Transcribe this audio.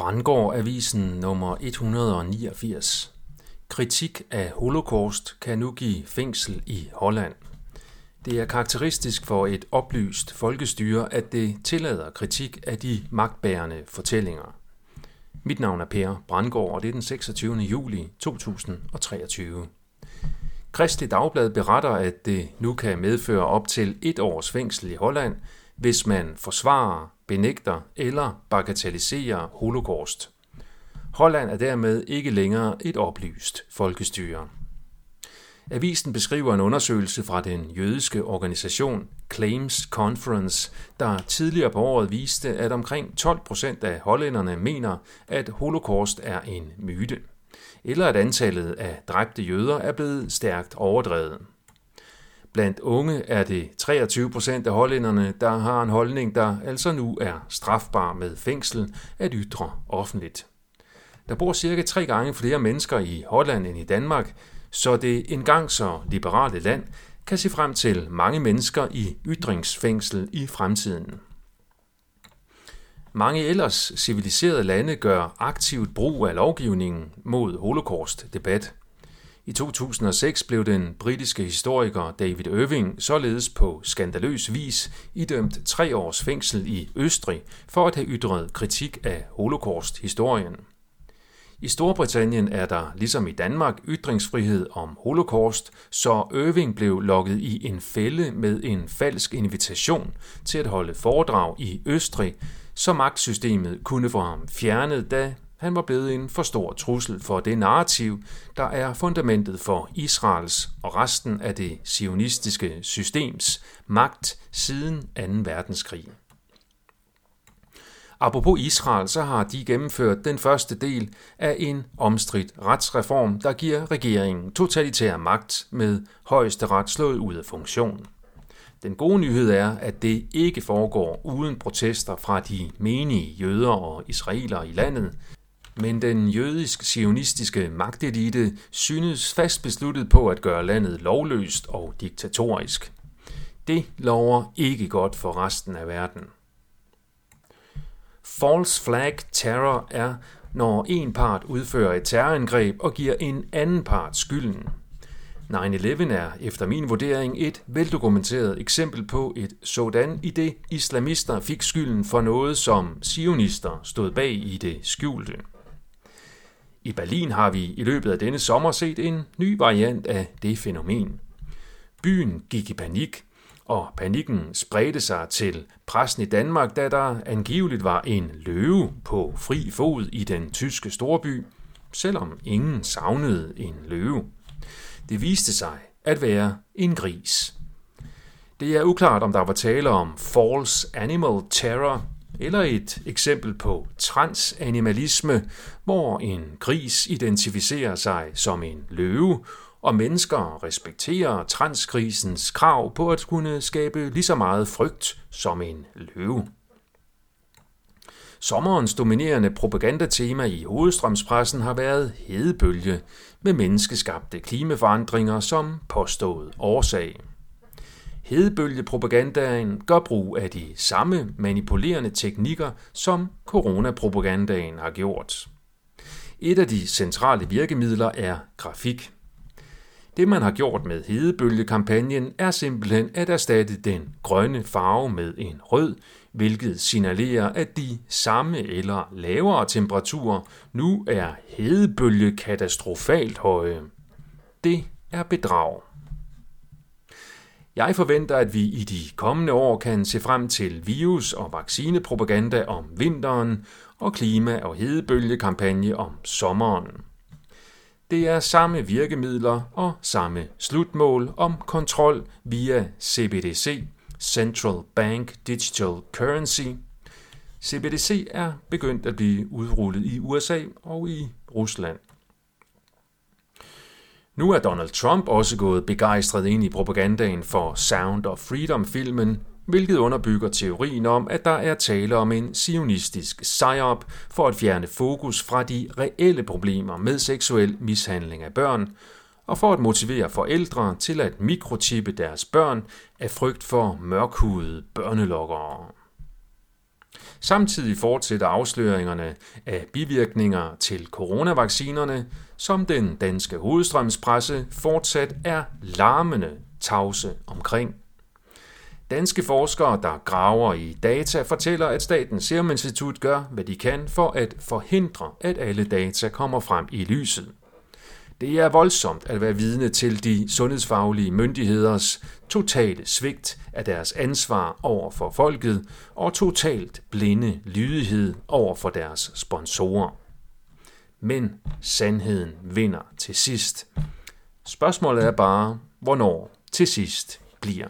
Brandgård Avisen nummer 189. Kritik af holocaust kan nu give fængsel i Holland. Det er karakteristisk for et oplyst folkestyre, at det tillader kritik af de magtbærende fortællinger. Mit navn er Per Brandgård, og det er den 26. juli 2023. Kristelig Dagblad beretter, at det nu kan medføre op til et års fængsel i Holland, hvis man forsvarer, benægter eller bagatelliserer holocaust. Holland er dermed ikke længere et oplyst folkestyre. Avisen beskriver en undersøgelse fra den jødiske organisation Claims Conference, der tidligere på året viste, at omkring 12 procent af hollænderne mener, at holocaust er en myte, eller at antallet af dræbte jøder er blevet stærkt overdrevet. Blandt unge er det 23 procent af hollænderne, der har en holdning, der altså nu er strafbar med fængsel at ytre offentligt. Der bor cirka tre gange flere mennesker i Holland end i Danmark, så det engang så liberale land kan se frem til mange mennesker i ytringsfængsel i fremtiden. Mange ellers civiliserede lande gør aktivt brug af lovgivningen mod holocaust-debat. I 2006 blev den britiske historiker David Irving således på skandaløs vis idømt tre års fængsel i Østrig for at have ytret kritik af holocaust-historien. I Storbritannien er der, ligesom i Danmark, ytringsfrihed om holocaust, så Irving blev lokket i en fælde med en falsk invitation til at holde foredrag i Østrig, så magtsystemet kunne få ham fjernet, da han var blevet en for stor trussel for det narrativ, der er fundamentet for Israels og resten af det sionistiske systems magt siden 2. verdenskrig. Apropos Israel, så har de gennemført den første del af en omstridt retsreform, der giver regeringen totalitær magt med højesteret slået ud af funktion. Den gode nyhed er, at det ikke foregår uden protester fra de menige jøder og israelere i landet, men den jødisk-sionistiske magtelite synes fast besluttet på at gøre landet lovløst og diktatorisk. Det lover ikke godt for resten af verden. False flag terror er, når en part udfører et terrorangreb og giver en anden part skylden. 9-11 er efter min vurdering et veldokumenteret eksempel på et sådan i det islamister fik skylden for noget, som sionister stod bag i det skjulte. I Berlin har vi i løbet af denne sommer set en ny variant af det fænomen. Byen gik i panik, og panikken spredte sig til pressen i Danmark, da der angiveligt var en løve på fri fod i den tyske storby, selvom ingen savnede en løve. Det viste sig at være en gris. Det er uklart, om der var tale om false animal terror, eller et eksempel på transanimalisme, hvor en gris identificerer sig som en løve, og mennesker respekterer transgrisens krav på at kunne skabe lige så meget frygt som en løve. Sommerens dominerende propagandatema i hovedstrømspressen har været hedebølge med menneskeskabte klimaforandringer som påstået årsag. Hedebølgepropagandaen gør brug af de samme manipulerende teknikker, som coronapropagandaen har gjort. Et af de centrale virkemidler er grafik. Det man har gjort med hedebølgekampagnen er simpelthen at erstatte den grønne farve med en rød, hvilket signalerer, at de samme eller lavere temperaturer nu er hedebølge katastrofalt høje. Det er bedrag. Jeg forventer, at vi i de kommende år kan se frem til virus- og vaccinepropaganda om vinteren og klima- og hedebølgekampagne om sommeren. Det er samme virkemidler og samme slutmål om kontrol via CBDC, Central Bank Digital Currency. CBDC er begyndt at blive udrullet i USA og i Rusland. Nu er Donald Trump også gået begejstret ind i propagandaen for Sound of Freedom-filmen, hvilket underbygger teorien om, at der er tale om en sionistisk psyop for at fjerne fokus fra de reelle problemer med seksuel mishandling af børn, og for at motivere forældre til at mikrochippe deres børn af frygt for mørkhudede børnelokkere. Samtidig fortsætter afsløringerne af bivirkninger til coronavaccinerne, som den danske hovedstrømspresse fortsat er larmende tavse omkring. Danske forskere, der graver i data, fortæller, at Statens Serum Institut gør, hvad de kan for at forhindre, at alle data kommer frem i lyset. Det er voldsomt at være vidne til de sundhedsfaglige myndigheders totale svigt af deres ansvar over for folket og totalt blinde lydighed over for deres sponsorer. Men sandheden vinder til sidst. Spørgsmålet er bare, hvornår til sidst bliver.